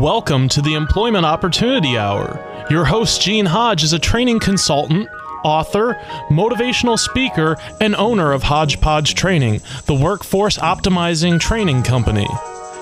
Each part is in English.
Welcome to the Employment Opportunity Hour. Your host, Gene Hodge, is a training consultant, author, motivational speaker, and owner of Hodgepodge Training, the workforce optimizing training company.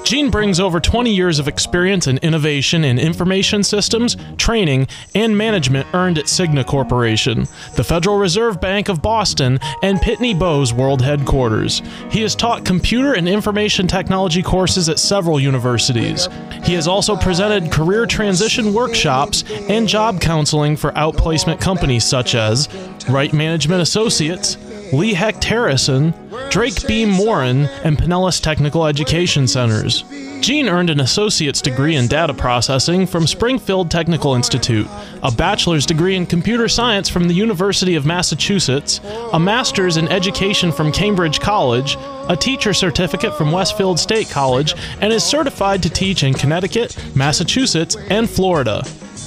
Gene brings over 20 years of experience and innovation in information systems, training, and management earned at Cigna Corporation, the Federal Reserve Bank of Boston, and Pitney Bowes World Headquarters. He has taught computer and information technology courses at several universities. He has also presented career transition workshops and job counseling for outplacement companies such as Right Management Associates, Lee Hecht Harrison, Drake Beam Morin, and Pinellas Technical Education Centers. Gene earned an associate's degree in data processing from Springfield Technical Institute, a bachelor's degree in computer science from the University of Massachusetts, a master's in education from Cambridge College, a teacher certificate from Westfield State College, and is certified to teach in Connecticut, Massachusetts, and Florida.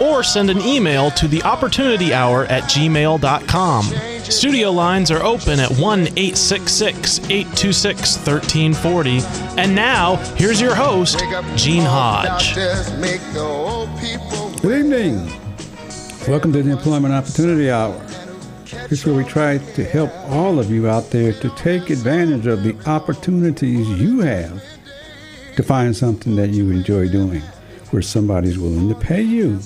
or send an email to the opportunity hour at gmail.com. Studio lines are open at 1 866 826 1340. And now, here's your host, Gene Hodge. Good evening. Welcome to the Employment Opportunity Hour. This is where we try to help all of you out there to take advantage of the opportunities you have to find something that you enjoy doing, where somebody's willing to pay you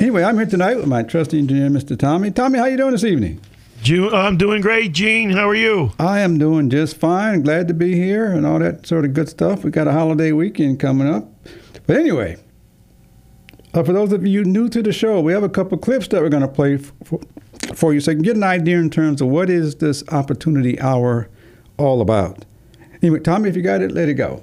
Anyway, I'm here tonight with my trusty engineer, Mr. Tommy. Tommy, how you doing this evening? I'm doing great, Gene. How are you? I am doing just fine. Glad to be here and all that sort of good stuff. We got a holiday weekend coming up. But anyway, uh, for those of you new to the show, we have a couple clips that we're going to play for, for you so you can get an idea in terms of what is this opportunity hour all about. Anyway, Tommy, if you got it, let it go.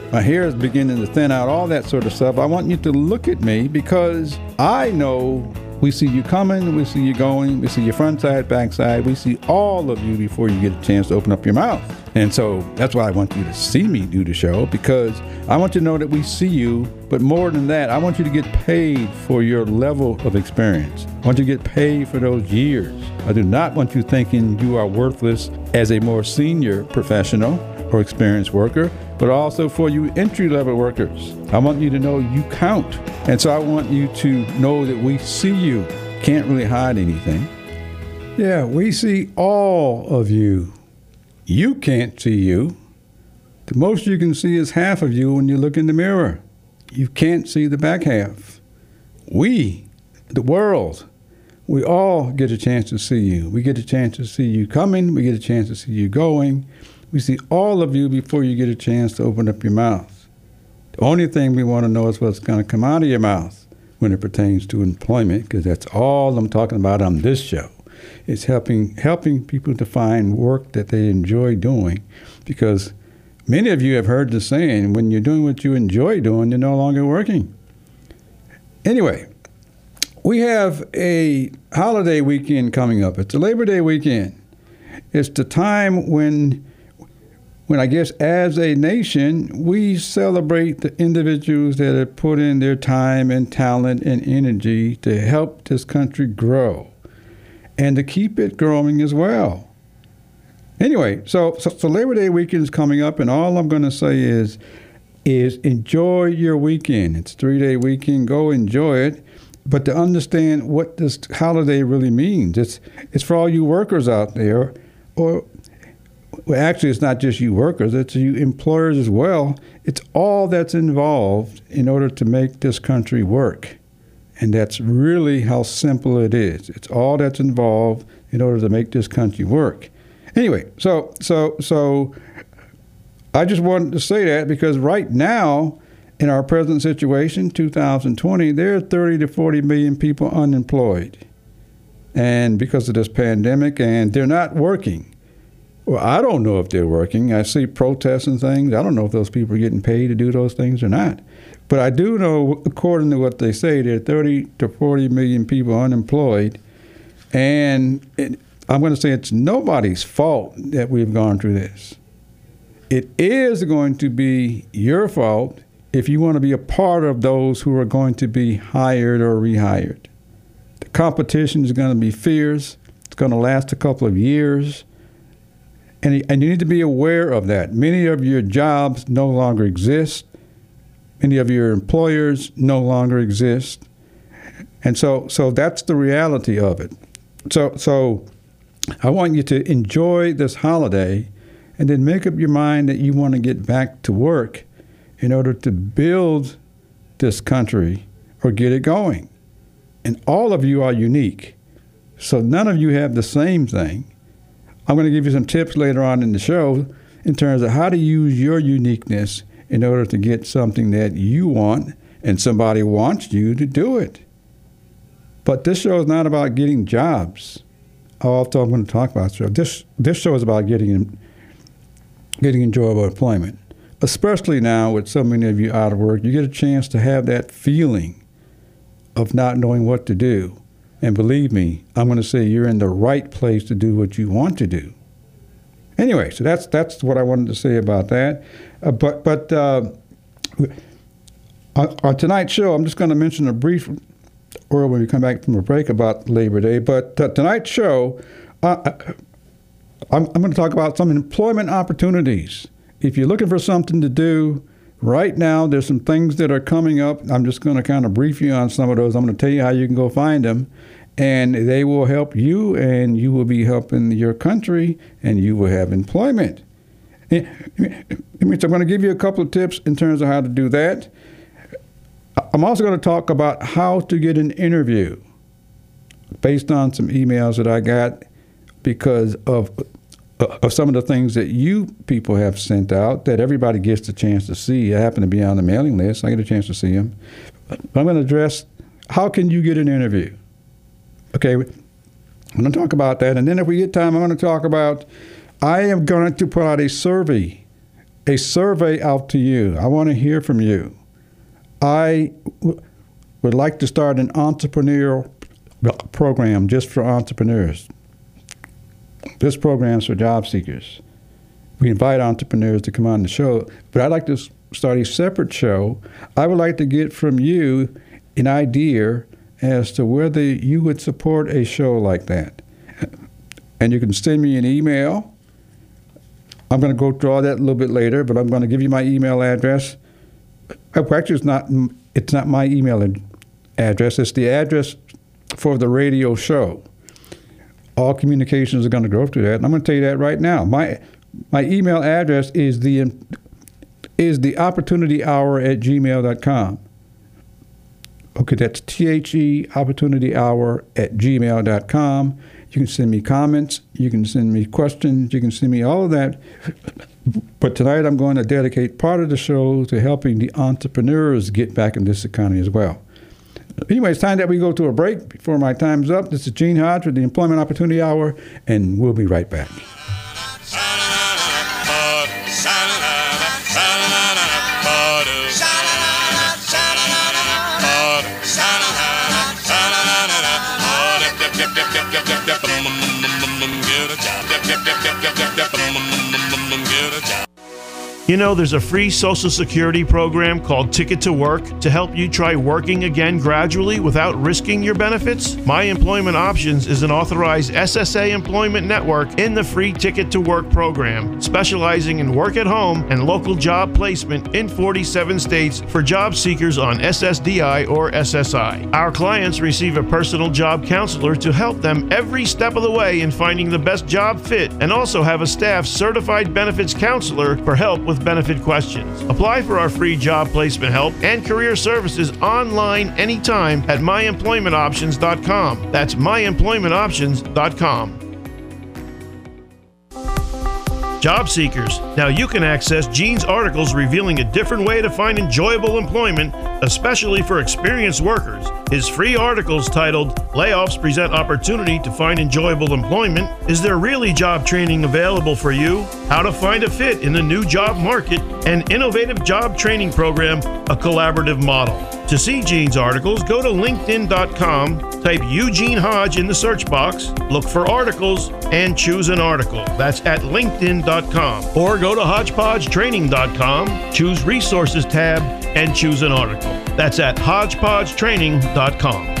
My hair is beginning to thin out, all that sort of stuff. I want you to look at me because I know we see you coming, we see you going, we see your front side, back side, we see all of you before you get a chance to open up your mouth. And so that's why I want you to see me do the show because I want you to know that we see you, but more than that, I want you to get paid for your level of experience. I want you to get paid for those years. I do not want you thinking you are worthless as a more senior professional or experienced worker, but also for you entry level workers. I want you to know you count. And so I want you to know that we see you. Can't really hide anything. Yeah, we see all of you. You can't see you. The most you can see is half of you when you look in the mirror. You can't see the back half. We, the world, we all get a chance to see you. We get a chance to see you coming. We get a chance to see you going. We see all of you before you get a chance to open up your mouth. The only thing we want to know is what's going to come out of your mouth when it pertains to employment, because that's all I'm talking about on this show. It's helping helping people to find work that they enjoy doing, because many of you have heard the saying, "When you're doing what you enjoy doing, you're no longer working." Anyway, we have a holiday weekend coming up. It's a Labor Day weekend. It's the time when when I guess as a nation, we celebrate the individuals that have put in their time and talent and energy to help this country grow and to keep it growing as well. Anyway, so, so, so Labor Day weekend is coming up, and all I'm going to say is, is enjoy your weekend. It's a three day weekend. Go enjoy it. But to understand what this holiday really means, it's it's for all you workers out there, or well, actually, it's not just you workers, it's you employers as well. It's all that's involved in order to make this country work. And that's really how simple it is. It's all that's involved in order to make this country work. Anyway, so so so I just wanted to say that because right now, in our present situation, 2020, there are 30 to 40 million people unemployed. And because of this pandemic, and they're not working. Well, I don't know if they're working. I see protests and things. I don't know if those people are getting paid to do those things or not. But I do know, according to what they say, there are 30 to 40 million people unemployed. And it, I'm going to say it's nobody's fault that we've gone through this. It is going to be your fault if you want to be a part of those who are going to be hired or rehired. The competition is going to be fierce, it's going to last a couple of years. And, and you need to be aware of that. Many of your jobs no longer exist. Many of your employers no longer exist. And so, so that's the reality of it. So, so I want you to enjoy this holiday and then make up your mind that you want to get back to work in order to build this country or get it going. And all of you are unique. So none of you have the same thing. I'm going to give you some tips later on in the show in terms of how to use your uniqueness in order to get something that you want and somebody wants you to do it. But this show is not about getting jobs. Although I'm going to talk about this. This this show is about getting getting enjoyable employment, especially now with so many of you out of work. You get a chance to have that feeling of not knowing what to do. And believe me, I'm going to say you're in the right place to do what you want to do. Anyway, so that's that's what I wanted to say about that. Uh, but but uh, on, on, tonight's show, I'm just going to mention a brief, or when we come back from a break about Labor Day. But uh, tonight's show, uh, uh, I'm, I'm going to talk about some employment opportunities. If you're looking for something to do, right now there's some things that are coming up. I'm just going to kind of brief you on some of those. I'm going to tell you how you can go find them and they will help you, and you will be helping your country, and you will have employment. Eh, eh, so I'm going to give you a couple of tips in terms of how to do that. I'm also going to talk about how to get an interview based on some emails that I got because of of some of the things that you people have sent out that everybody gets the chance to see. I happen to be on the mailing list. I get a chance to see them. I'm going to address how can you get an interview? Okay, I'm going to talk about that. And then if we get time, I'm going to talk about I am going to put out a survey, a survey out to you. I want to hear from you. I w- would like to start an entrepreneurial program just for entrepreneurs. This program's for job seekers. We invite entrepreneurs to come on the show, but I'd like to start a separate show. I would like to get from you an idea as to whether you would support a show like that. And you can send me an email. I'm going to go draw that a little bit later, but I'm going to give you my email address. Oh, actually, it's not, it's not my email address, it's the address for the radio show. All communications are going to go through that. And I'm going to tell you that right now. My, my email address is the, is the opportunity hour at gmail.com. Okay, that's T H E opportunity hour at gmail.com. You can send me comments, you can send me questions, you can send me all of that. But tonight I'm going to dedicate part of the show to helping the entrepreneurs get back in this economy as well. Anyway, it's time that we go to a break before my time's up. This is Gene Hodge with the Employment Opportunity Hour, and we'll be right back. You know, there's a free Social Security program called Ticket to Work to help you try working again gradually without risking your benefits. My Employment Options is an authorized SSA employment network in the free Ticket to Work program, specializing in work at home and local job placement in 47 states for job seekers on SSDI or SSI. Our clients receive a personal job counselor to help them every step of the way in finding the best job fit and also have a staff certified benefits counselor for help with benefit questions. Apply for our free job placement help and career services online anytime at myemploymentoptions.com. That's myemploymentoptions.com. Job seekers, now you can access Gene's articles revealing a different way to find enjoyable employment, especially for experienced workers. His free articles titled Layoffs Present Opportunity to Find Enjoyable Employment Is There Really Job Training Available for You? How to Find a Fit in the New Job Market, an innovative job training program, a collaborative model. To see Gene's articles, go to LinkedIn.com, type Eugene Hodge in the search box, look for articles, and choose an article. That's at LinkedIn.com. Or go to HodgepodgeTraining.com, choose Resources tab, and choose an article. That's at HodgepodgeTraining.com.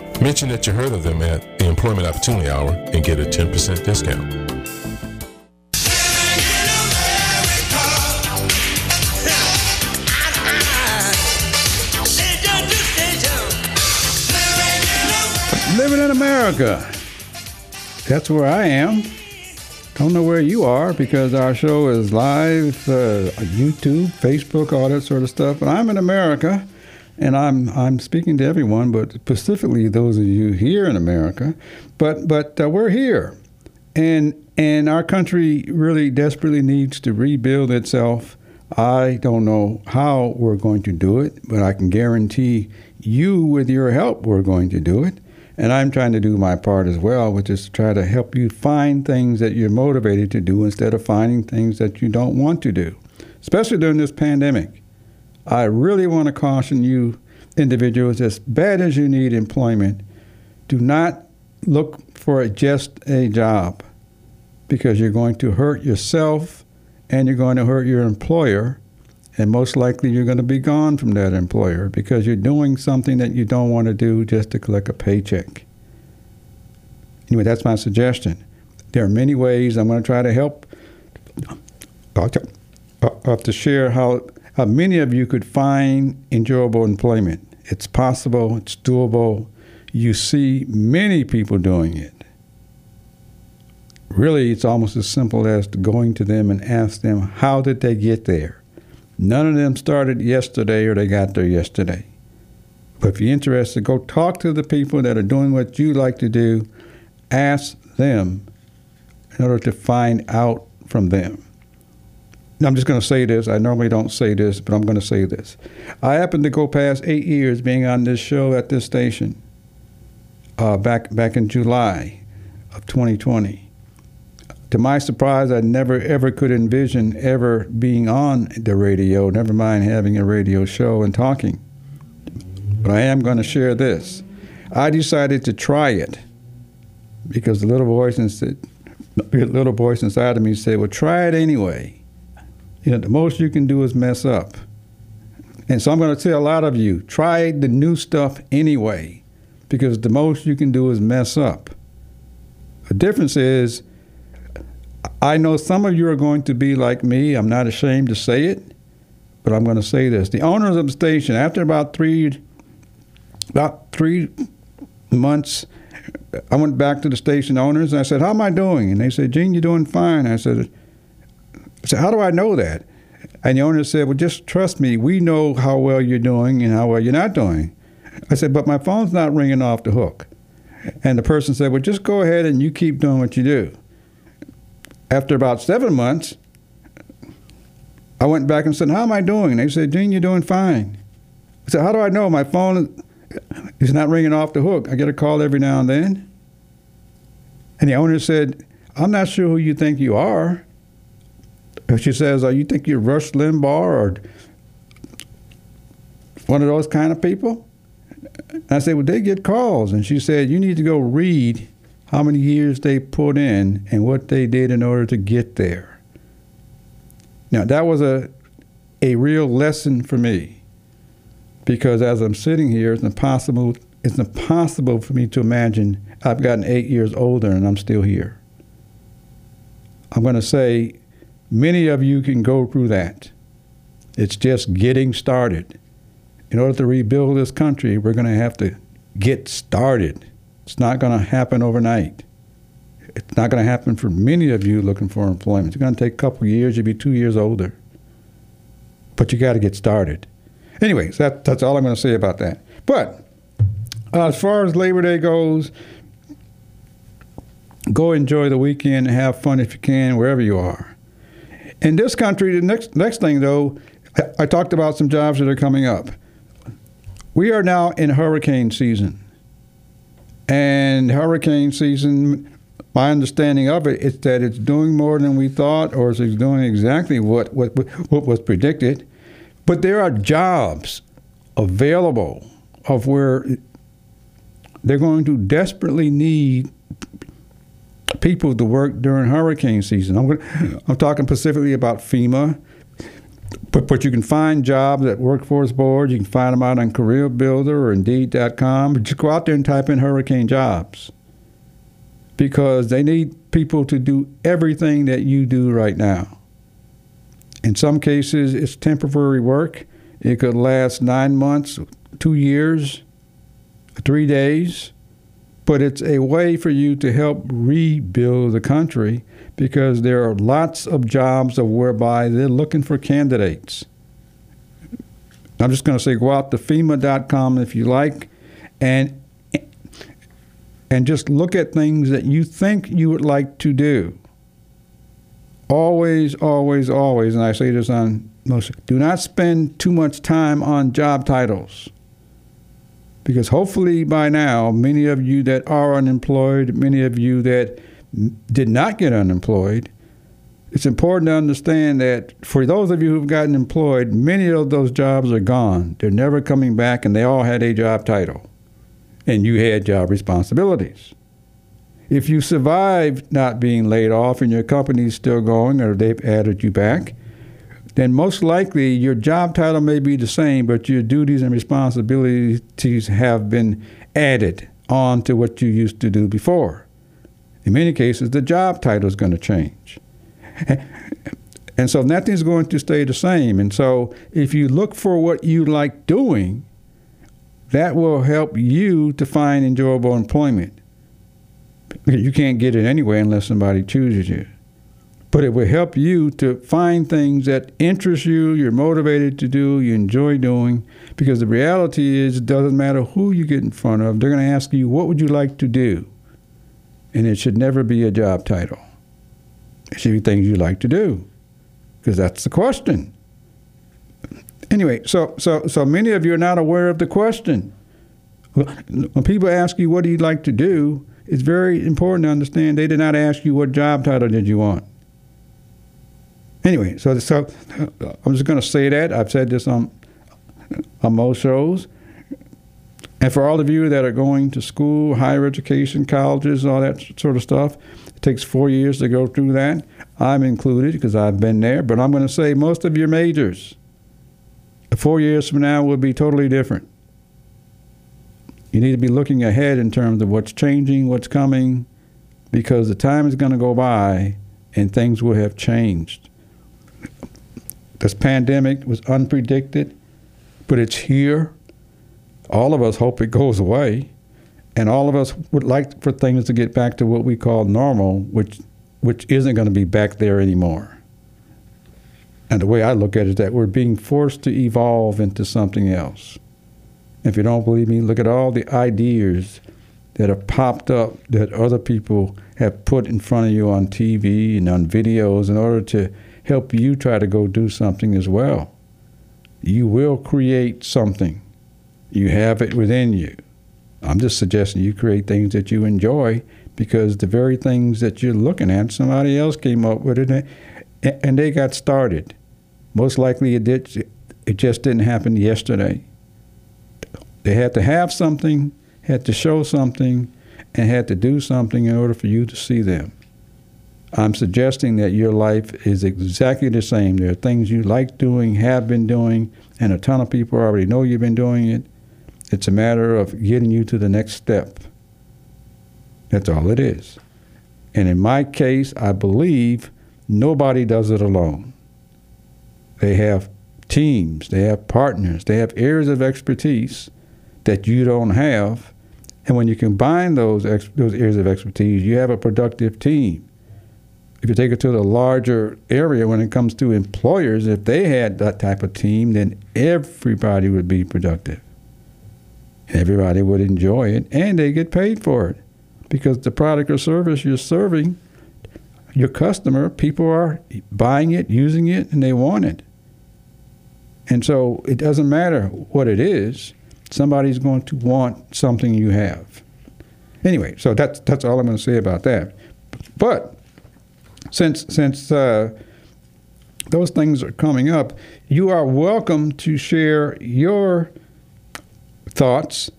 Mention that you heard of them at the Employment Opportunity Hour and get a 10% discount. Living in America. That's where I am. Don't know where you are because our show is live, uh, YouTube, Facebook, all that sort of stuff. But I'm in America, and I'm I'm speaking to everyone, but specifically those of you here in America. But but uh, we're here, and and our country really desperately needs to rebuild itself. I don't know how we're going to do it, but I can guarantee you, with your help, we're going to do it. And I'm trying to do my part as well, which is to try to help you find things that you're motivated to do instead of finding things that you don't want to do, especially during this pandemic. I really want to caution you, individuals, as bad as you need employment, do not look for just a job because you're going to hurt yourself and you're going to hurt your employer. And most likely you're going to be gone from that employer because you're doing something that you don't want to do just to collect a paycheck. Anyway, that's my suggestion. There are many ways I'm going to try to help uh, have to share how, how many of you could find enjoyable employment. It's possible, it's doable. you see many people doing it. Really, it's almost as simple as going to them and ask them, how did they get there? None of them started yesterday or they got there yesterday. But if you're interested, go talk to the people that are doing what you like to do. Ask them in order to find out from them. I'm just going to say this. I normally don't say this, but I'm going to say this. I happened to go past eight years being on this show at this station uh, back back in July of 2020. To my surprise, I never ever could envision ever being on the radio, never mind having a radio show and talking. But I am going to share this. I decided to try it because the little voice inside, little voice inside of me said, "Well, try it anyway." You know, the most you can do is mess up. And so I'm going to tell a lot of you, try the new stuff anyway, because the most you can do is mess up. The difference is, I know some of you are going to be like me. I'm not ashamed to say it, but I'm going to say this. The owners of the station, after about three, about three months, I went back to the station owners and I said, "How am I doing?" And they said, "Gene, you're doing fine." I said, I said, How do I know that? And the owner said, Well, just trust me. We know how well you're doing and how well you're not doing. I said, But my phone's not ringing off the hook. And the person said, Well, just go ahead and you keep doing what you do. After about seven months, I went back and said, How am I doing? And they said, Gene, you're doing fine. I said, How do I know? My phone is not ringing off the hook. I get a call every now and then. And the owner said, I'm not sure who you think you are. She says, oh, You think you're Rush Limbaugh or one of those kind of people? And I said, Well, they get calls. And she said, You need to go read how many years they put in and what they did in order to get there. Now, that was a, a real lesson for me because as I'm sitting here, it's impossible, it's impossible for me to imagine I've gotten eight years older and I'm still here. I'm going to say Many of you can go through that. It's just getting started. In order to rebuild this country, we're going to have to get started. It's not going to happen overnight. It's not going to happen for many of you looking for employment. It's going to take a couple years. You'll be two years older. But you got to get started. Anyways, that, that's all I'm going to say about that. But uh, as far as Labor Day goes, go enjoy the weekend have fun if you can, wherever you are. In this country, the next next thing though, I, talked about some jobs that are coming up. We are now in hurricane season, and hurricane season. My understanding of it is that it's doing more than we thought, or it's doing exactly what what what was predicted. But there are jobs available of where they're going to desperately need people to work during hurricane season. I'm, gonna, I'm talking specifically about FEMA, but, but you can find jobs at Workforce Board. You can find them out on Career Builder or Indeed.com. But just go out there and type in hurricane jobs because they need people to do everything that you do right now. In some cases, it's temporary work. It could last nine months, two years, three days but it's a way for you to help rebuild the country because there are lots of jobs of whereby they're looking for candidates. I'm just going to say go out to FEMA.com if you like and and just look at things that you think you would like to do. Always, always, always, and I say this on most, do not spend too much time on job titles. Because hopefully by now, many of you that are unemployed, many of you that did not get unemployed, it's important to understand that for those of you who've gotten employed, many of those jobs are gone. They're never coming back, and they all had a job title, and you had job responsibilities. If you survived not being laid off and your company's still going or they've added you back, then most likely your job title may be the same, but your duties and responsibilities have been added on to what you used to do before. In many cases, the job title is going to change. And so nothing's going to stay the same. And so if you look for what you like doing, that will help you to find enjoyable employment. You can't get it anyway unless somebody chooses you. But it will help you to find things that interest you, you're motivated to do, you enjoy doing. Because the reality is, it doesn't matter who you get in front of, they're going to ask you, What would you like to do? And it should never be a job title. It should be things you like to do, because that's the question. Anyway, so so so many of you are not aware of the question. When people ask you what do you like to do, it's very important to understand they did not ask you what job title did you want. Anyway, so so I'm just going to say that I've said this on on most shows. And for all of you that are going to school, higher education, colleges, all that sort of stuff, it takes four years to go through that. I'm included because I've been there. But I'm going to say most of your majors, four years from now, will be totally different. You need to be looking ahead in terms of what's changing, what's coming, because the time is going to go by and things will have changed. This pandemic was unpredicted, but it's here all of us hope it goes away, and all of us would like for things to get back to what we call normal, which which isn't going to be back there anymore. And the way I look at it is that we're being forced to evolve into something else. If you don't believe me, look at all the ideas that have popped up that other people have put in front of you on TV and on videos in order to help you try to go do something as well. You will create something you have it within you. I'm just suggesting you create things that you enjoy because the very things that you're looking at, somebody else came up with it and they got started. Most likely it did. It just didn't happen yesterday. They had to have something, had to show something, and had to do something in order for you to see them. I'm suggesting that your life is exactly the same. There are things you like doing, have been doing, and a ton of people already know you've been doing it. It's a matter of getting you to the next step. That's all it is. And in my case, I believe nobody does it alone. They have teams, they have partners, they have areas of expertise that you don't have. And when you combine those, ex- those areas of expertise, you have a productive team. If you take it to the larger area when it comes to employers, if they had that type of team, then everybody would be productive. Everybody would enjoy it and they get paid for it because the product or service you're serving your customer, people are buying it, using it, and they want it. And so it doesn't matter what it is, somebody's going to want something you have. Anyway, so that's that's all I'm going to say about that. But since since uh, those things are coming up, you are welcome to share your thoughts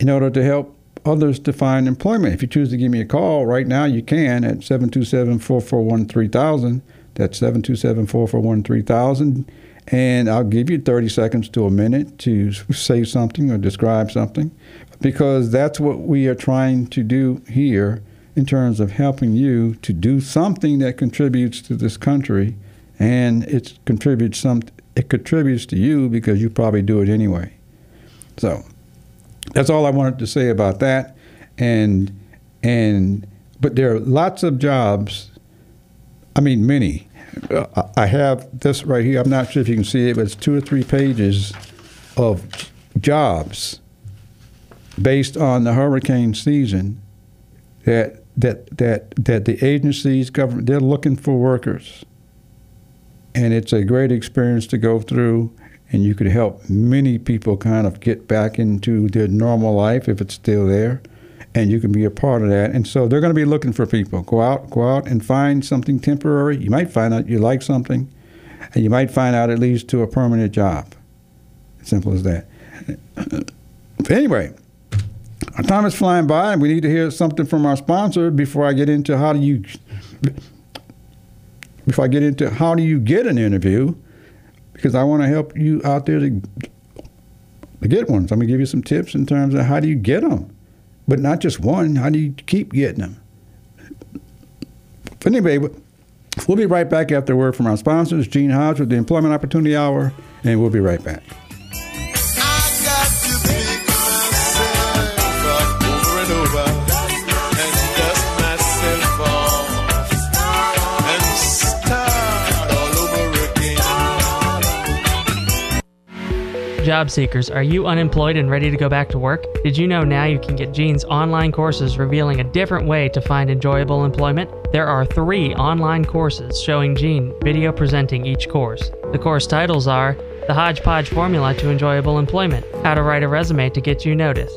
in order to help others to find employment. If you choose to give me a call right now, you can at 727 441 3000. That's 727 441 3000. And I'll give you 30 seconds to a minute to say something or describe something because that's what we are trying to do here in terms of helping you to do something that contributes to this country and it contributes some it contributes to you because you probably do it anyway. So that's all I wanted to say about that. And and but there are lots of jobs. I mean, many. Uh, I have this right here. I'm not sure if you can see it, but it's two or three pages of jobs based on the hurricane season that that that that the agencies government they're looking for workers. And it's a great experience to go through and you could help many people kind of get back into their normal life if it's still there and you can be a part of that. And so they're going to be looking for people. Go out go out and find something temporary. You might find out you like something and you might find out it leads to a permanent job. Simple as that. Anyway our time is flying by and we need to hear something from our sponsor before i get into how do you before i get into how do you get an interview because I want to help you out there to, to get one. So I'm to give you some tips in terms of how do you get them, but not just one. How do you keep getting them? But anyway, we'll be right back after a word from our sponsors, Gene Hodge with the Employment Opportunity Hour, and we'll be right back. Job seekers, are you unemployed and ready to go back to work? Did you know now you can get Gene's online courses revealing a different way to find enjoyable employment? There are three online courses showing Gene video presenting each course. The course titles are The Hodgepodge Formula to Enjoyable Employment, How to Write a Resume to Get You Noticed,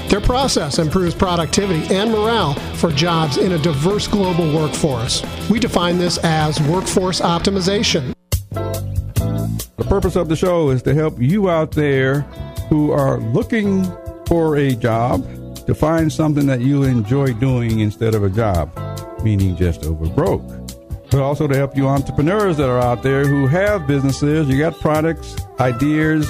Their process improves productivity and morale for jobs in a diverse global workforce. We define this as workforce optimization. The purpose of the show is to help you out there who are looking for a job to find something that you enjoy doing instead of a job, meaning just over broke. But also to help you entrepreneurs that are out there who have businesses, you got products, ideas,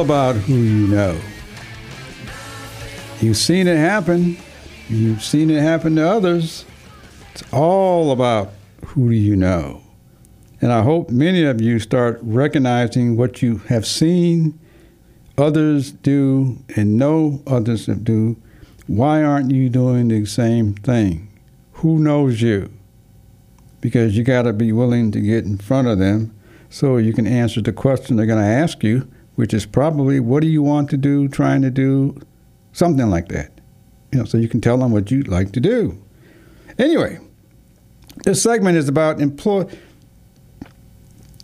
About who you know. You've seen it happen. You've seen it happen to others. It's all about who do you know. And I hope many of you start recognizing what you have seen others do and know others do. Why aren't you doing the same thing? Who knows you? Because you got to be willing to get in front of them so you can answer the question they're going to ask you which is probably what do you want to do, trying to do, something like that. You know, so you can tell them what you'd like to do. Anyway, this segment is about employ.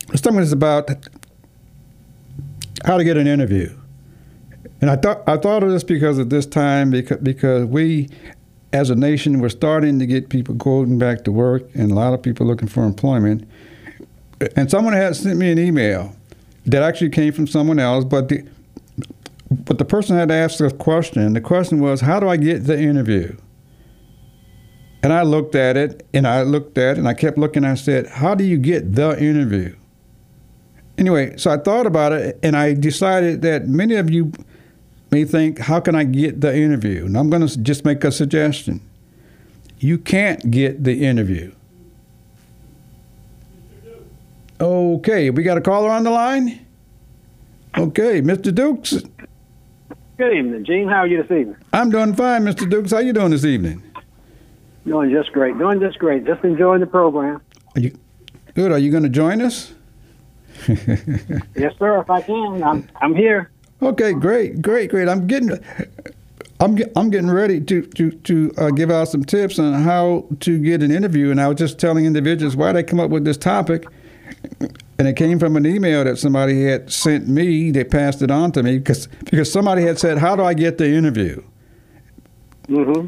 This segment is about how to get an interview. And I thought I thought of this because at this time because because we as a nation we're starting to get people going back to work and a lot of people looking for employment. And someone had sent me an email that actually came from someone else, but the but the person had asked a question. The question was, "How do I get the interview?" And I looked at it, and I looked at it, and I kept looking. I said, "How do you get the interview?" Anyway, so I thought about it, and I decided that many of you may think, "How can I get the interview?" And I'm going to just make a suggestion. You can't get the interview. Okay, we got a caller on the line. Okay, Mr. Dukes. Good evening, Gene. How are you this evening? I'm doing fine, Mr. Dukes. How are you doing this evening? Doing just great. Doing just great. Just enjoying the program. Are you good? Are you going to join us? yes, sir. If I can, I'm I'm here. Okay, great, great, great. I'm getting. I'm I'm getting ready to to to uh, give out some tips on how to get an interview, and I was just telling individuals why they come up with this topic and it came from an email that somebody had sent me. They passed it on to me because because somebody had said, "How do I get the interview?" Mm-hmm.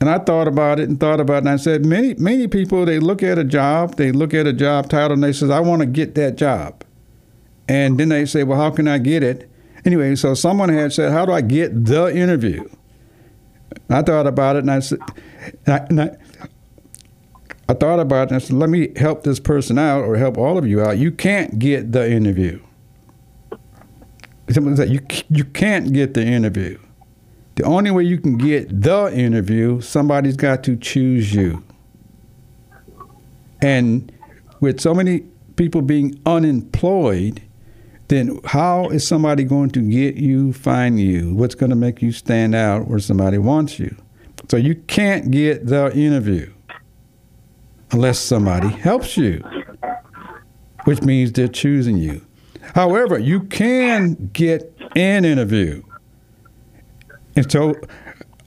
And I thought about it and thought about it, and I said, many many people they look at a job, they look at a job title, and they says, "I want to get that job," and then they say, "Well, how can I get it?" Anyway, so someone had said, "How do I get the interview?" I thought about it, and I said, and I, and I, I thought about it, and I said, "Let me help this person out, or help all of you out. You can't get the interview." Someone said, "You you can't get the interview." The only way you can get the interview, somebody's got to choose you. And with so many people being unemployed, then how is somebody going to get you, find you? What's going to make you stand out where somebody wants you? So you can't get the interview unless somebody helps you, which means they're choosing you. However, you can get an interview. And so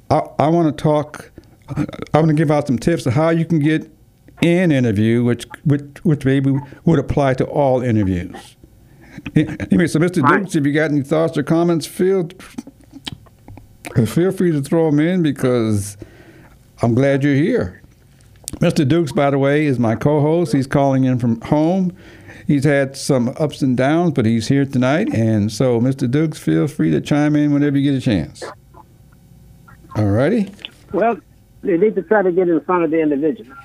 I, I want to talk, I want to give out some tips of how you can get an interview, which, which, which maybe would apply to all interviews. Eh, anyway, so Mr. Right. Dukes, if you got any thoughts or comments, feel feel free to throw them in because I'm glad you're here. Mr. Dukes, by the way, is my co-host. He's calling in from home. He's had some ups and downs, but he's here tonight. And so, Mr. Dukes, feel free to chime in whenever you get a chance. All righty. Well, they need to try to get in front of the individual.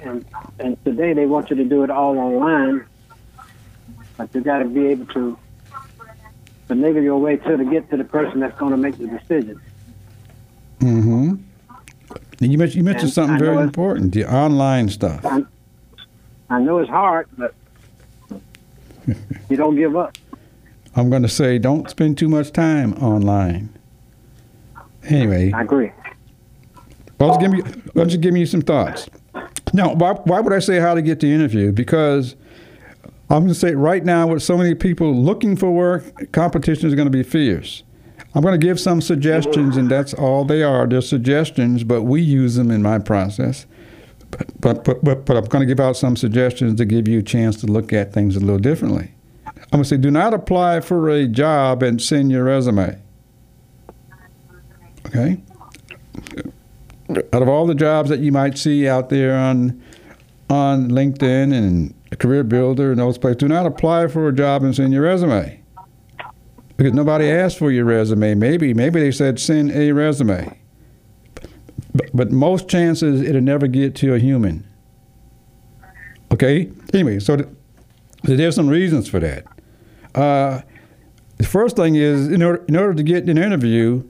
And, and today they want you to do it all online. But you got to be able to finagle your way to to get to the person that's going to make the decision. Mm-hmm. You mentioned, you mentioned something very important, the online stuff. I, I know it's hard, but you don't give up. I'm going to say don't spend too much time online. Anyway, I agree. Well, let's give me, let's just give me some thoughts. Now, why, why would I say how to get the interview? Because I'm going to say right now, with so many people looking for work, competition is going to be fierce. I'm going to give some suggestions, and that's all they are. They're suggestions, but we use them in my process. But, but, but, but, but I'm going to give out some suggestions to give you a chance to look at things a little differently. I'm going to say do not apply for a job and send your resume. Okay? out of all the jobs that you might see out there on on LinkedIn and Career Builder and those places, do not apply for a job and send your resume because nobody asked for your resume. Maybe maybe they said send a resume, but, but most chances it'll never get to a human. Okay. Anyway, so, th- so there's some reasons for that. Uh, the first thing is in order in order to get an interview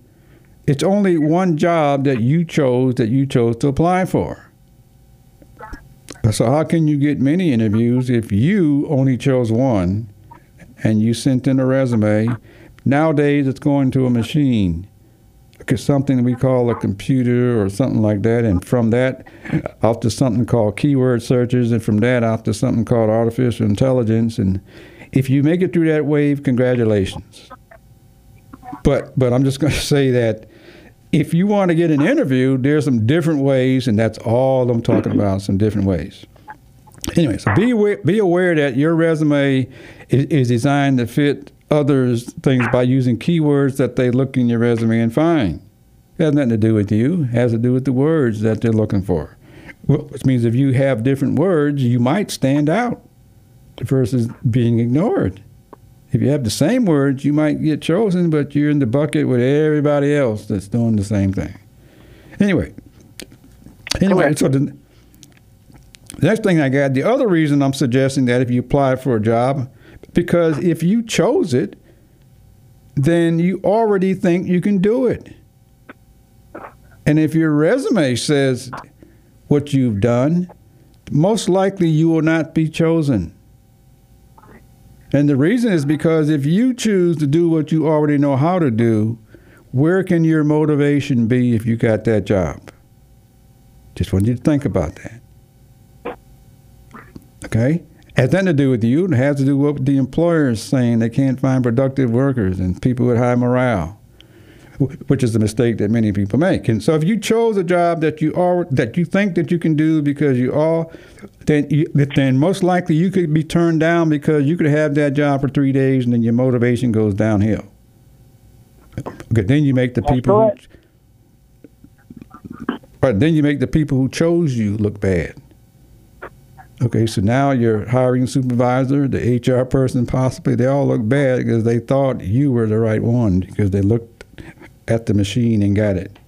it's only one job that you chose that you chose to apply for. So how can you get many interviews if you only chose one and you sent in a resume? Nowadays it's going to a machine. Something we call a computer or something like that, and from that off to something called keyword searches, and from that off to something called artificial intelligence. And if you make it through that wave, congratulations. But but I'm just going to say that if you want to get an interview, there's some different ways, and that's all I'm talking about. Some different ways. Anyway, so be aware, be aware that your resume is, is designed to fit others' things by using keywords that they look in your resume and find. It has nothing to do with you. It has to do with the words that they're looking for. Wh- Which means if you have different words, you might stand out versus being ignored. If you have the same words, you might get chosen, but you're in the bucket with everybody else that's doing the same thing. Anyway, anyway, Correct. so the next thing I got, the other reason I'm suggesting that if you apply for a job, because if you chose it, then you already think you can do it. And if your resume says what you've done, most likely you will not be chosen. And the reason is because if you choose to do what you already know how to do, where can your motivation be if you got that job? Just want you to think about that. Okay? It has nothing to do with you. It has to do with the employer is saying. They can't find productive workers and people with high morale. which is a mistake that many people make. And so, if you chose a job that you are that you think that you can do because you are, then you, then most likely you could be turned down because you could have that job for three days and then your motivation goes downhill. Okay, then you make the That's people. Who, right, then you make the people who chose you look bad. Okay, so now your hiring supervisor, the HR person, possibly they all look bad because they thought you were the right one because they looked at the machine and got it.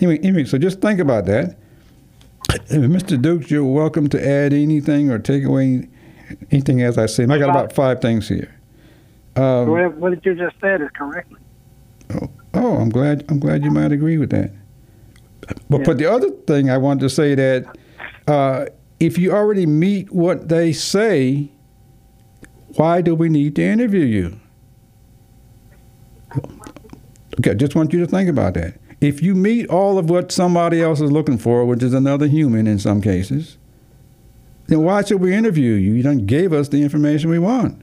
Anyway, anyway so just think about that. Mr. Dukes, you're welcome to add anything or take away anything as I say. I got about five things here. Um, What, what you just said is correct. Oh, oh, I'm glad. I'm glad you might agree with that. But Yeah. but the other thing I wanted to say that uh, if you already meet what they say, why do we need to interview you? Okay, I just want you to think about that. If you meet all of what somebody else is looking for, which is another human in some cases, then why should we interview you? You don't gave us the information we want.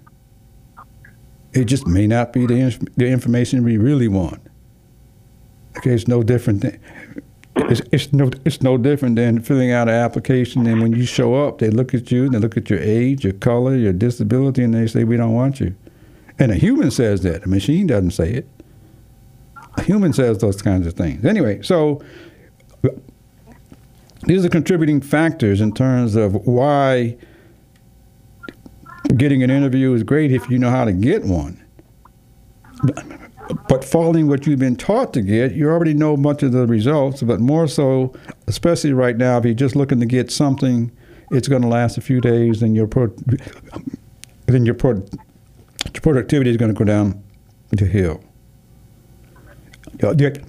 It just may not be the, inf- the information we really want. Okay, it's no different. Than, it's, it's no it's no different than filling out an application and when you show up, they look at you, they look at your age, your color, your disability, and they say we don't want you. And a human says that. A machine doesn't say it. A human says those kinds of things. Anyway, so these are contributing factors in terms of why getting an interview is great if you know how to get one. Following what you've been taught to get, you already know much of the results, but more so, especially right now, if you're just looking to get something, it's going to last a few days, and your pro- then your, pro- your productivity is going to go down to hill. The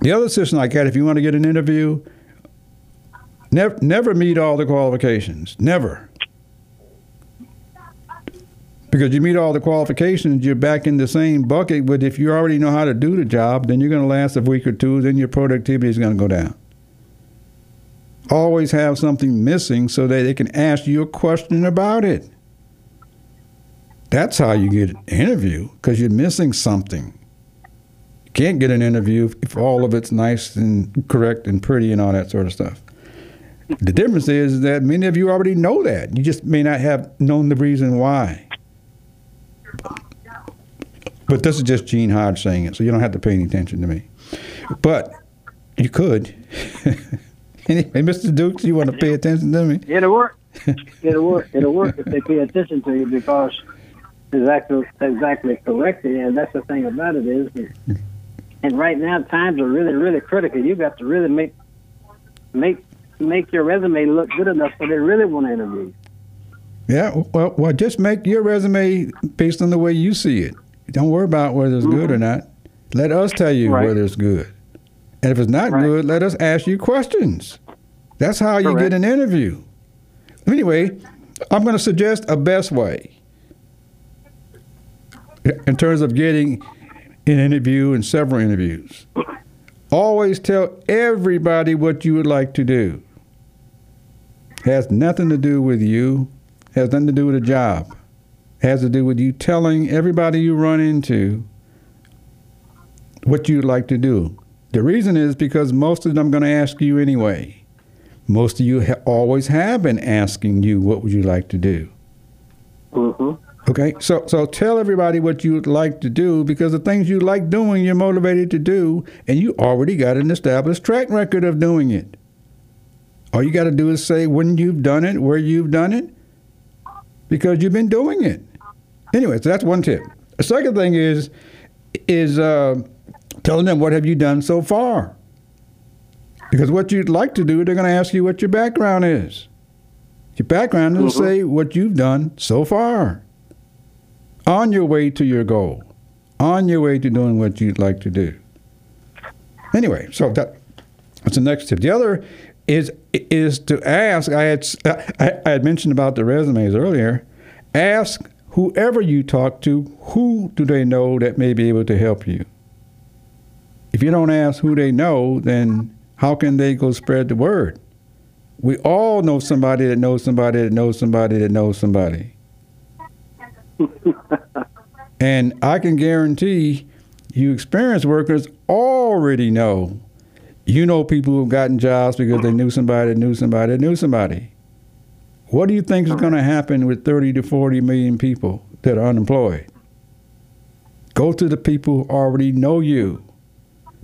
the other system I got, if you want to get an interview, never, never meet all the qualifications. Never. Because you meet all the qualifications, you're back in the same bucket. But if you already know how to do the job, then you're going to last a week or two, then your productivity is going to go down. Always have something missing so that they can ask you a question about it. That's how you get an interview, because you're missing something. You can't get an interview if all of it's nice and correct and pretty and all that sort of stuff. The difference is that many of you already know that. You just may not have known the reason why. But this is just Gene Hodge saying it, so you don't have to pay any attention to me. But you could. anyway, Mr. Dukes, you want to pay attention to me? It'll work. It'll work. It'll work if they pay attention to you because exactly exactly correct. And that's the thing about it is, and right now times are really really critical. You've got to really make make make your resume look good enough so they really want to interview. Yeah, well, well, just make your resume based on the way you see it. Don't worry about whether it's good or mm-hmm. not. Let us tell you Right. whether it's good. And if it's not Right. good, let us ask you questions. That's how you Correct. get an interview. Anyway, I'm going to suggest a best way in terms of getting an interview and several interviews. Always tell everybody what you would like to do. It Has nothing to do with you, has nothing to do with a job. It Has to do with you telling everybody you run into what you'd like to do. The reason is because most of them are going to ask you anyway. Most of you ha- always have been asking you what would you like to do. Mm-hmm. Okay, so so tell everybody what you'd like to do because the things you like doing, you're motivated to do, and you already got an established track record of doing it. All you got to do is say when you've done it, where you've done it, because you've been doing it. Anyway, so that's one tip. The second thing is is uh, telling them what have you done so far. Because what you'd like to do, they're going to ask you what your background is. Your background is to say what you've done so far on your way to your goal, on your way to doing what you'd like to do. Anyway, so that, that's the next tip. The other is is to ask. I had I, I had mentioned about the resumes earlier. Ask whoever you talk to, who do they know that may be able to help you. If you don't ask who they know, then how can they go spread the word? We all know somebody that knows somebody that knows somebody that knows somebody. And I can guarantee You experienced workers already know. You know people who've gotten jobs because they knew somebody, knew somebody, knew somebody. What do you think is going to happen with 30 to 40 million people that are unemployed? Go to the people who already know you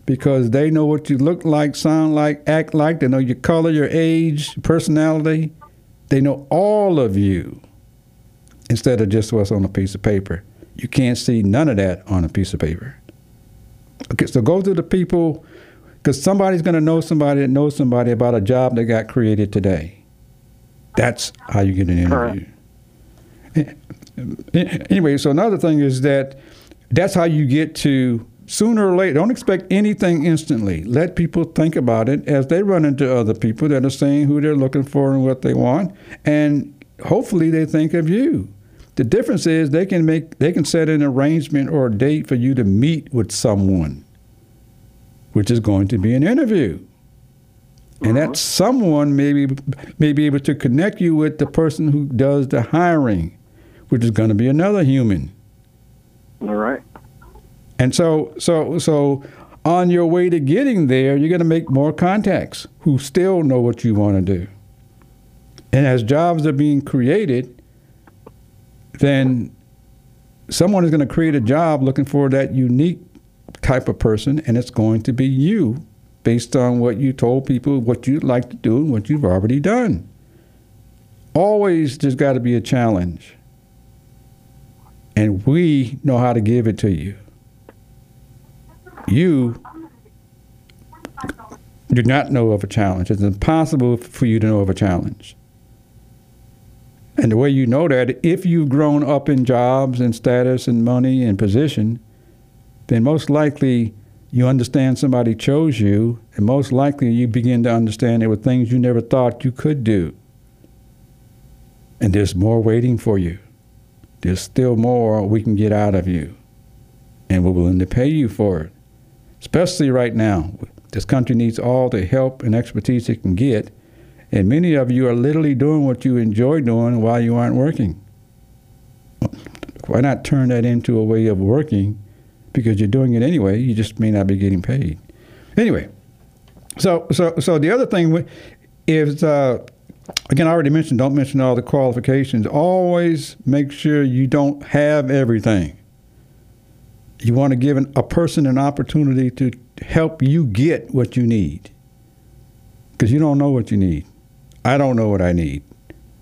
because they know what you look like, sound like, act like. They know your color, your age, personality. They know all of you instead of just what's on a piece of paper. You can't see none of that on a piece of paper. Okay, so go to the people because somebody's going to know somebody that knows somebody about a job that got created today. That's how you get an interview. Correct. Eh, eh, eh, anyway, so another thing is that that's how you get to sooner or later. Don't expect anything instantly. Let people think about it as they run into other people that are saying who they're looking for and what they want, and hopefully they think of you. The difference is they can make they can set an arrangement or a date for you to meet with someone, which is going to be an interview. And that uh-huh. someone may be, may be able to connect you with the person who does the hiring, which is going to be another human. All right. And so, so, so, on your way to getting there, you're going to make more contacts who still know what you want to do. And as jobs are being created, then someone is going to create a job looking for that unique type of person, and it's going to be you based on what you told people what you'd like to do and what you've already done. Always there's got to be a challenge. And we know how to give it to you. You do not know of a challenge. It's impossible for you to know of a challenge. And the way you know that, if you've grown up in jobs and status and money and position, then most likely you understand somebody chose you, and most likely you begin to understand there were things you never thought you could do. And there's more waiting for you. There's still more we can get out of you. And we're willing to pay you for it. Especially right now. This country needs all the help and expertise it can get. And many of you are literally doing what you enjoy doing while you aren't working. Why not turn that into a way of working because you're doing it anyway. You just may not be getting paid. Anyway, so so so the other thing is uh, again I already mentioned. Don't mention all the qualifications. Always make sure you don't have everything. You want to give an, a person an opportunity to help you get what you need because you don't know what you need. I don't know what I need.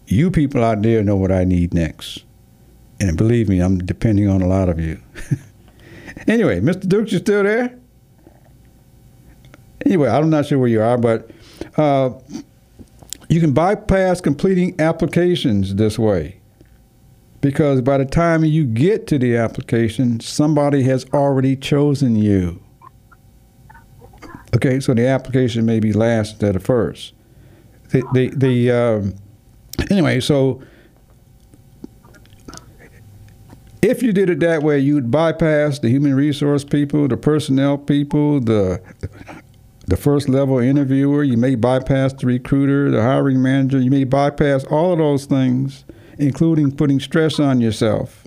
You people out there know what I need next. And believe me, I'm depending on a lot of you. Anyway, Mr. Dukes, you still there? Anyway, I'm not sure where you are, but uh, you can bypass completing applications this way because by the time you get to the application, somebody has already chosen you. Okay, so the application may be last instead of first. The the, the um, anyway, so if you did it that way, you'd bypass the human resource people, the personnel people, the the first level interviewer. You may bypass the recruiter, the hiring manager. You may bypass all of those things, including putting stress on yourself,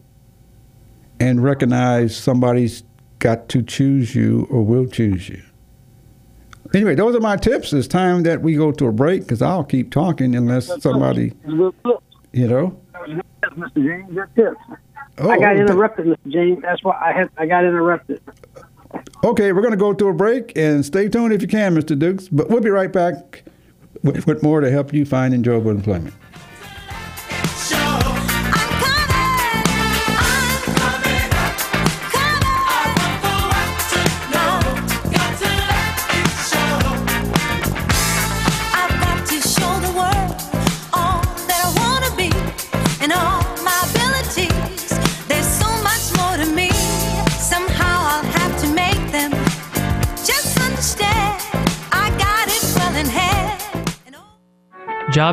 and recognize somebody's got to choose you or will choose you. Anyway, those are my tips. It's time that we go to a break because I'll keep talking unless somebody, you know. Mr. James, your tips. Oh, I got interrupted, Mr. James. That's why I had I got interrupted. Okay, we're going to go to a break and stay tuned if you can, Mr. Dukes. But we'll be right back with, with more to help you find enjoyable employment.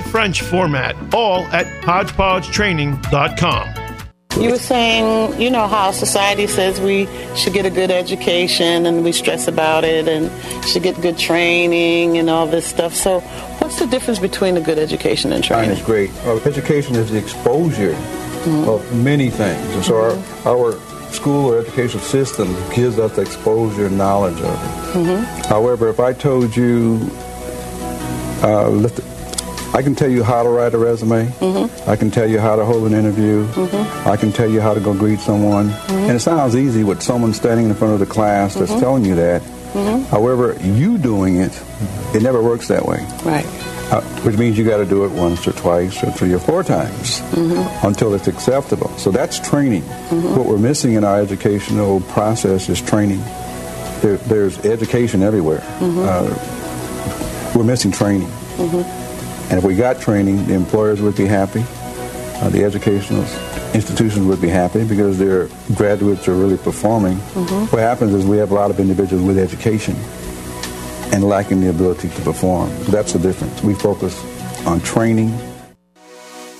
French format, all at HodgepodgeTraining.com. You were saying, you know, how society says we should get a good education and we stress about it and should get good training and all this stuff. So, what's the difference between a good education and Training training? is great. Uh, education is the exposure of many things. And so our, our school or educational system gives us the exposure and knowledge of it. However, if I told you, uh, let the- I can tell you how to write a resume. Mm-hmm. I can tell you how to hold an interview. Mm-hmm. I can tell you how to go greet someone. Mm-hmm. And it sounds easy with someone standing in front of the class that's telling you that. However, you doing it, it never works that way Right. uh, which means you got to do it once or twice or three or four times until it's acceptable. So that's training. What we're missing in our educational process is training. There, there's education everywhere. Uh, we're missing training. And if we got training, the employers would be happy. Uh, the educational institutions would be happy because their graduates are really performing. What happens is we have a lot of individuals with education and lacking the ability to perform. That's the difference. We focus on training.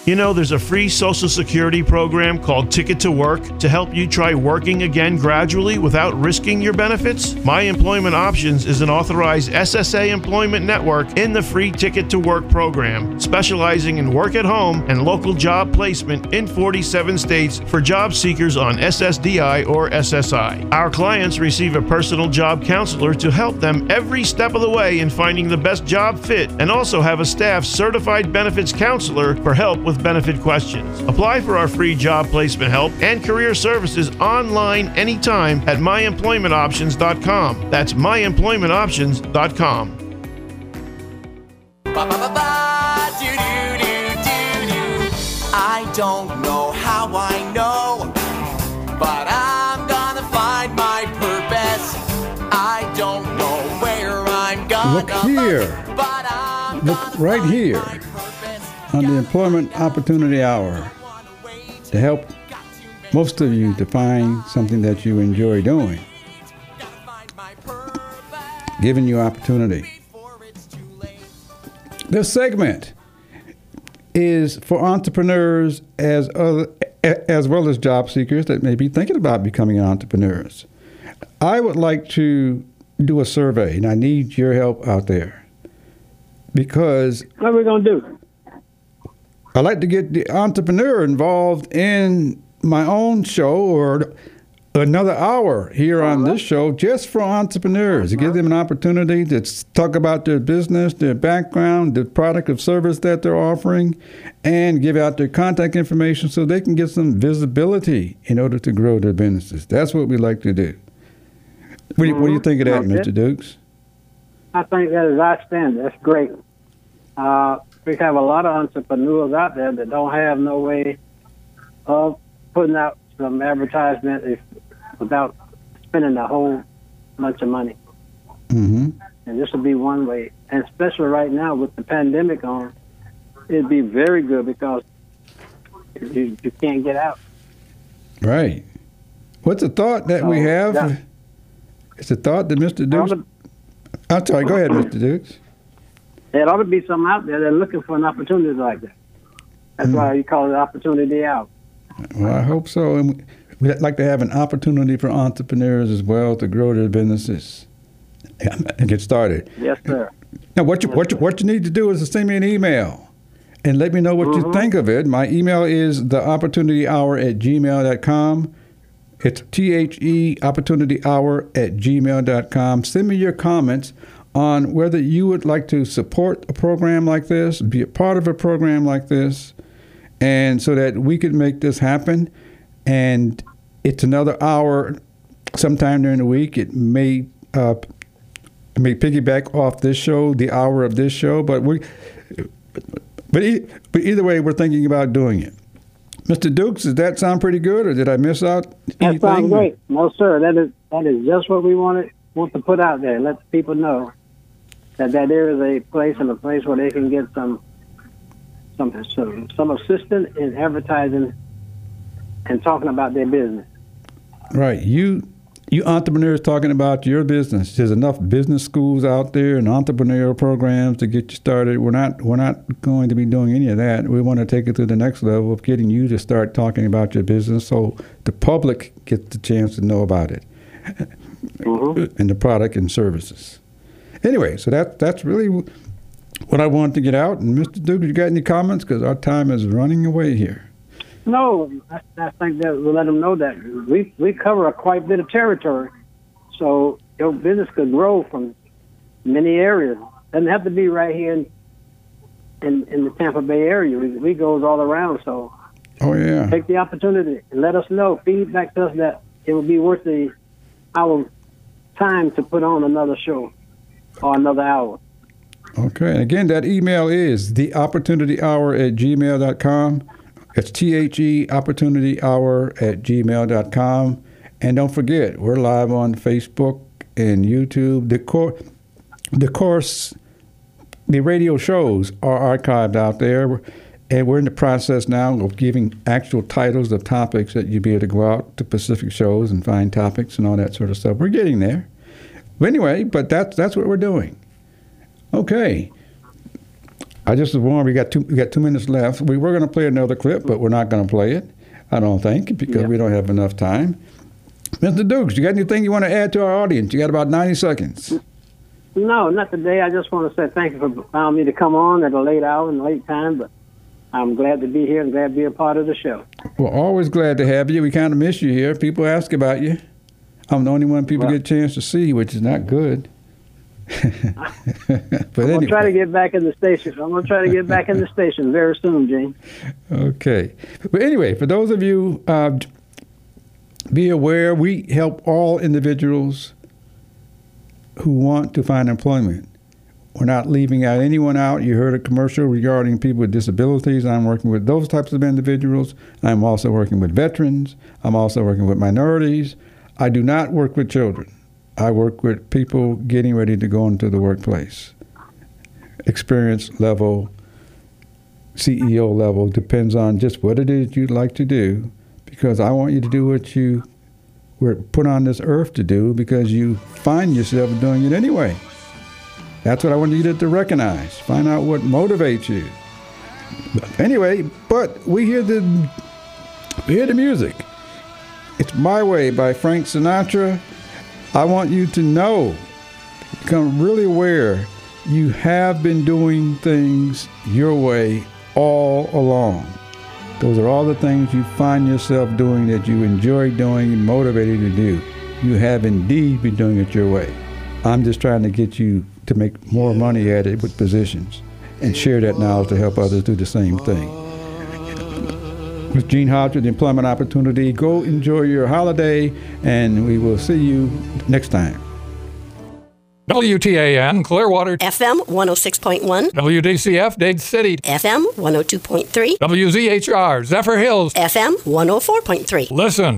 You know, there's a free Social Security program called Ticket to Work to help you try working again gradually without risking your benefits. My Employment Options is an authorized SSA employment network in the free Ticket to Work program, specializing in work at home and local job placement in 47 states for job seekers on SSDI or SSI. Our clients receive a personal job counselor to help them every step of the way in finding the best job fit and also have a staff certified benefits counselor for help with benefit questions. Apply for our free job placement help and career services online anytime at myemploymentoptions.com. That's myemploymentoptions.com. I don't know how I know, but I'm gonna find my purpose. I don't know where I'm gonna Look here. find, but I'm Look right here my purpose. On the Employment Opportunity Hour to help most of you to find something that you enjoy doing, giving you opportunity. This segment is for entrepreneurs as other, as well as job seekers that may be thinking about becoming entrepreneurs. I would like to do a survey, and I need your help out there because What are we gonna do? I like to get the entrepreneur involved in my own show or another hour here on this show just for entrepreneurs to give them an opportunity to talk about their business, their background, the product or service that they're offering, and give out their contact information so they can get some visibility in order to grow their businesses. That's what we like to do. What do you, what do you think of that. Mr. Dukes? I think that is outstanding. That's great. Uh, we have a lot of entrepreneurs out there that don't have no way of putting out some advertisement if, without spending a whole bunch of money. Mm-hmm. And this would be one way. And especially right now with the pandemic on, it'd be very good because you, you can't get out. Right. What's the thought that we Oh, have? yeah. It's a thought that Mr. Dukes. I'm sorry. Go ahead, Mr. Dukes. There ought to be some out there that are looking for an opportunity like that. That's mm. why you call it opportunity out. Well, I hope so. And we'd like to have an opportunity for entrepreneurs as well to grow their businesses and get started. Yes, sir. Now, what you what you, what you need to do is to send me an email and let me know what you mm-hmm. think of it. My email is the opportunity hour at gmail.com. It's T H E opportunity hour at gmail.com. Send me your comments on whether you would like to support a program like this, be a part of a program like this, and so that we could make this happen. and it's another hour sometime during the week. It may uh, it may piggyback off this show, the hour of this show, but we but e- but either way, we're thinking about doing it. Mr. Dukes, does that sound pretty good, or did I miss out That sounds great. No, sir. That is that is just what we wanted want to put out there. Let the people know that that there is a place and a place where they can get some some some, some assistance in advertising and talking about their business. Right. You you entrepreneurs talking about your business. There's enough business schools out there and entrepreneurial programs to get you started. We're not we're not going to be doing any of that. We want to take it to the next level of getting you to start talking about your business so the public gets the chance to know about it mm-hmm. and the product and services. Anyway, so that that's really what I wanted to get out. And Mr. Duke, you got any comments? Because our time is running away here. No, I, I think that we'll let them know that we we cover a quite bit of territory, so your business could grow from many areas. Doesn't have to be right here in in, in the Tampa Bay area. We, we goes all around. So Oh yeah. take the opportunity and let us know. Feedback to us that it would be worth the our time to put on another show or another hour. Okay. And again, that email is the opportunity hour at gmail.com. It's T H E opportunity hour at gmail.com. And don't forget, we're live on Facebook and YouTube. The, cor- the course, the radio shows are archived out there. And we're in the process now of giving actual titles of topics that you'd be able to go out to Pacific shows and find topics and all that sort of stuff. We're getting there. But anyway, but that's that's what we're doing. Okay. I just was warned we got two we got two minutes left. We were going to play another clip, but we're not going to play it. I don't think because Yeah. we don't have enough time. Mr. Dukes, you got anything you want to add to our audience? You got about ninety seconds. No, not today. I just want to say thank you for allowing me to come on at a late hour and late time, but I'm glad to be here and glad to be a part of the show. We're always glad to have you. We kind of miss you here. People ask about you. I'm the only one people Well- get a chance to see, which is not good. but I'm gonna anyway, try to get back in the station. I'm gonna try to get back in the station very soon, Gene. Okay. But anyway, for those of you, uh, be aware we help all individuals who want to find employment. We're not leaving out anyone out. You heard a commercial regarding people with disabilities. I'm working with those types of individuals. I'm also working with veterans. I'm also working with minorities. I do not work with children. I work with people getting ready to go into the workplace. Experience level, CEO level depends on just what it is you'd like to do because I want you to do what you were put on this earth to do because you find yourself doing it anyway. That's what I want you to, to recognize. Find out what motivates you. Anyway, but we hear the we hear the music. It's My Way by Frank Sinatra. I want you to know, become really aware you have been doing things your way all along. Those are all the things you find yourself doing that you enjoy doing and motivated to do. You have indeed been doing it your way. I'm just trying to get you to make more money at it with positions and share that knowledge to help others do the same thing. With Gene Hodge with Employment Opportunity, go enjoy your holiday and we will see you next time. WTAN Clearwater, FM 106.1, WDCF Dade City, FM 102.3, WZHR Zephyr Hills. FM 104.3. Listen.